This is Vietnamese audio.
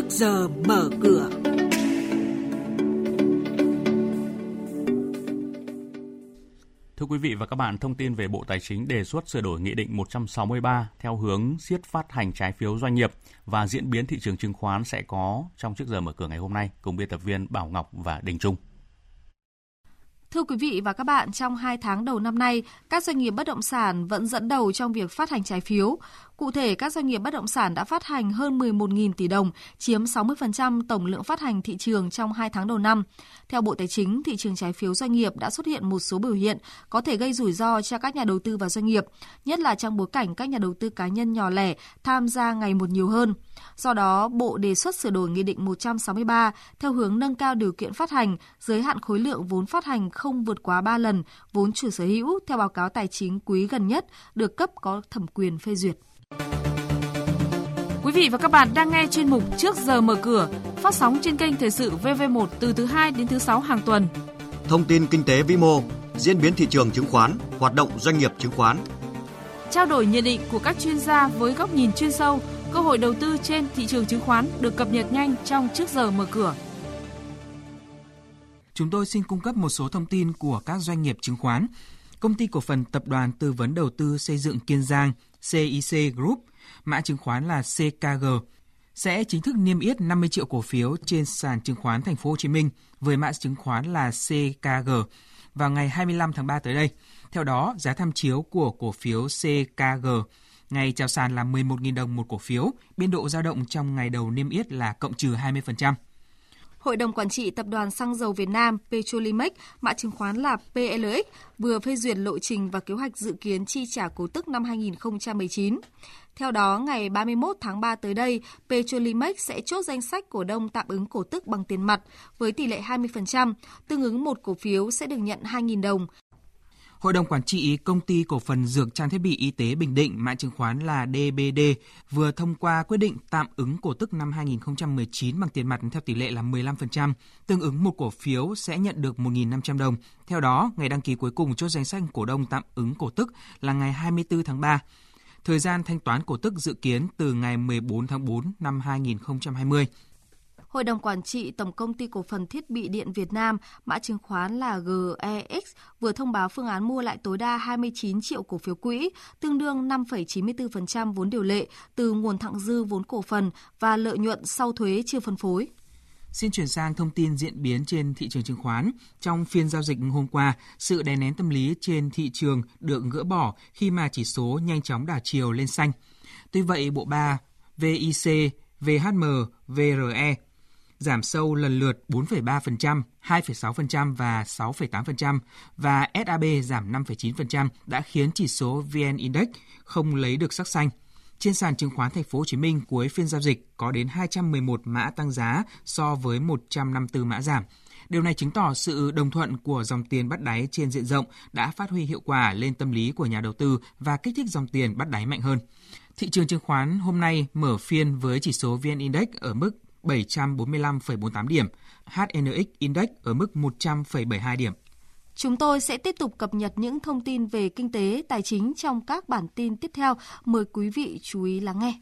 trước giờ mở cửa. Thưa quý vị và các bạn, thông tin về Bộ Tài chính đề xuất sửa đổi Nghị định 163 theo hướng siết phát hành trái phiếu doanh nghiệp và diễn biến thị trường chứng khoán sẽ có trong trước giờ mở cửa ngày hôm nay cùng biên tập viên Bảo Ngọc và Đình Trung. Thưa quý vị và các bạn, trong 2 tháng đầu năm nay, các doanh nghiệp bất động sản vẫn dẫn đầu trong việc phát hành trái phiếu. Cụ thể, các doanh nghiệp bất động sản đã phát hành hơn 11.000 tỷ đồng, chiếm 60% tổng lượng phát hành thị trường trong 2 tháng đầu năm. Theo Bộ Tài chính, thị trường trái phiếu doanh nghiệp đã xuất hiện một số biểu hiện có thể gây rủi ro cho các nhà đầu tư và doanh nghiệp, nhất là trong bối cảnh các nhà đầu tư cá nhân nhỏ lẻ tham gia ngày một nhiều hơn. Do đó, Bộ đề xuất sửa đổi Nghị định 163 theo hướng nâng cao điều kiện phát hành, giới hạn khối lượng vốn phát hành không vượt quá 3 lần vốn chủ sở hữu theo báo cáo tài chính quý gần nhất được cấp có thẩm quyền phê duyệt. Quý vị và các bạn đang nghe chuyên mục Trước giờ mở cửa, phát sóng trên kênh Thời sự VV1 từ thứ 2 đến thứ 6 hàng tuần. Thông tin kinh tế vĩ mô, diễn biến thị trường chứng khoán, hoạt động doanh nghiệp chứng khoán. Trao đổi nhận định của các chuyên gia với góc nhìn chuyên sâu, cơ hội đầu tư trên thị trường chứng khoán được cập nhật nhanh trong Trước giờ mở cửa. Chúng tôi xin cung cấp một số thông tin của các doanh nghiệp chứng khoán. Công ty cổ phần tập đoàn tư vấn đầu tư xây dựng Kiên Giang CIC Group mã chứng khoán là CKG, sẽ chính thức niêm yết 50 triệu cổ phiếu trên sàn chứng khoán Thành phố Hồ Chí Minh với mã chứng khoán là CKG vào ngày 25 tháng 3 tới đây. Theo đó, giá tham chiếu của cổ phiếu CKG ngày chào sàn là 11.000 đồng một cổ phiếu, biên độ dao động trong ngày đầu niêm yết là cộng trừ 20%. Hội đồng Quản trị Tập đoàn Xăng dầu Việt Nam Petrolimex, mã chứng khoán là PLX, vừa phê duyệt lộ trình và kế hoạch dự kiến chi trả cổ tức năm 2019. Theo đó, ngày 31 tháng 3 tới đây, Petrolimex sẽ chốt danh sách cổ đông tạm ứng cổ tức bằng tiền mặt với tỷ lệ 20%, tương ứng một cổ phiếu sẽ được nhận 2.000 đồng. Hội đồng Quản trị Công ty Cổ phần Dược Trang Thiết bị Y tế Bình Định, mã chứng khoán là DBD, vừa thông qua quyết định tạm ứng cổ tức năm 2019 bằng tiền mặt theo tỷ lệ là 15%, tương ứng một cổ phiếu sẽ nhận được 1.500 đồng. Theo đó, ngày đăng ký cuối cùng chốt danh sách cổ đông tạm ứng cổ tức là ngày 24 tháng 3. Thời gian thanh toán cổ tức dự kiến từ ngày 14 tháng 4 năm 2020. Hội đồng Quản trị Tổng Công ty Cổ phần Thiết bị Điện Việt Nam, mã chứng khoán là GEX, vừa thông báo phương án mua lại tối đa 29 triệu cổ phiếu quỹ, tương đương 5,94% vốn điều lệ từ nguồn thặng dư vốn cổ phần và lợi nhuận sau thuế chưa phân phối. Xin chuyển sang thông tin diễn biến trên thị trường chứng khoán. Trong phiên giao dịch hôm qua, sự đè nén tâm lý trên thị trường được gỡ bỏ khi mà chỉ số nhanh chóng đảo chiều lên xanh. Tuy vậy, bộ ba VIC, VHM, VRE giảm sâu lần lượt 4,3%, 2,6% và 6,8% và SAB giảm 5,9% đã khiến chỉ số VN Index không lấy được sắc xanh. Trên sàn chứng khoán Thành phố Hồ Chí Minh cuối phiên giao dịch có đến 211 mã tăng giá so với 154 mã giảm. Điều này chứng tỏ sự đồng thuận của dòng tiền bắt đáy trên diện rộng đã phát huy hiệu quả lên tâm lý của nhà đầu tư và kích thích dòng tiền bắt đáy mạnh hơn. Thị trường chứng khoán hôm nay mở phiên với chỉ số VN Index ở mức 745,48 điểm, HNX Index ở mức 100,72 điểm. Chúng tôi sẽ tiếp tục cập nhật những thông tin về kinh tế, tài chính trong các bản tin tiếp theo. Mời quý vị chú ý lắng nghe.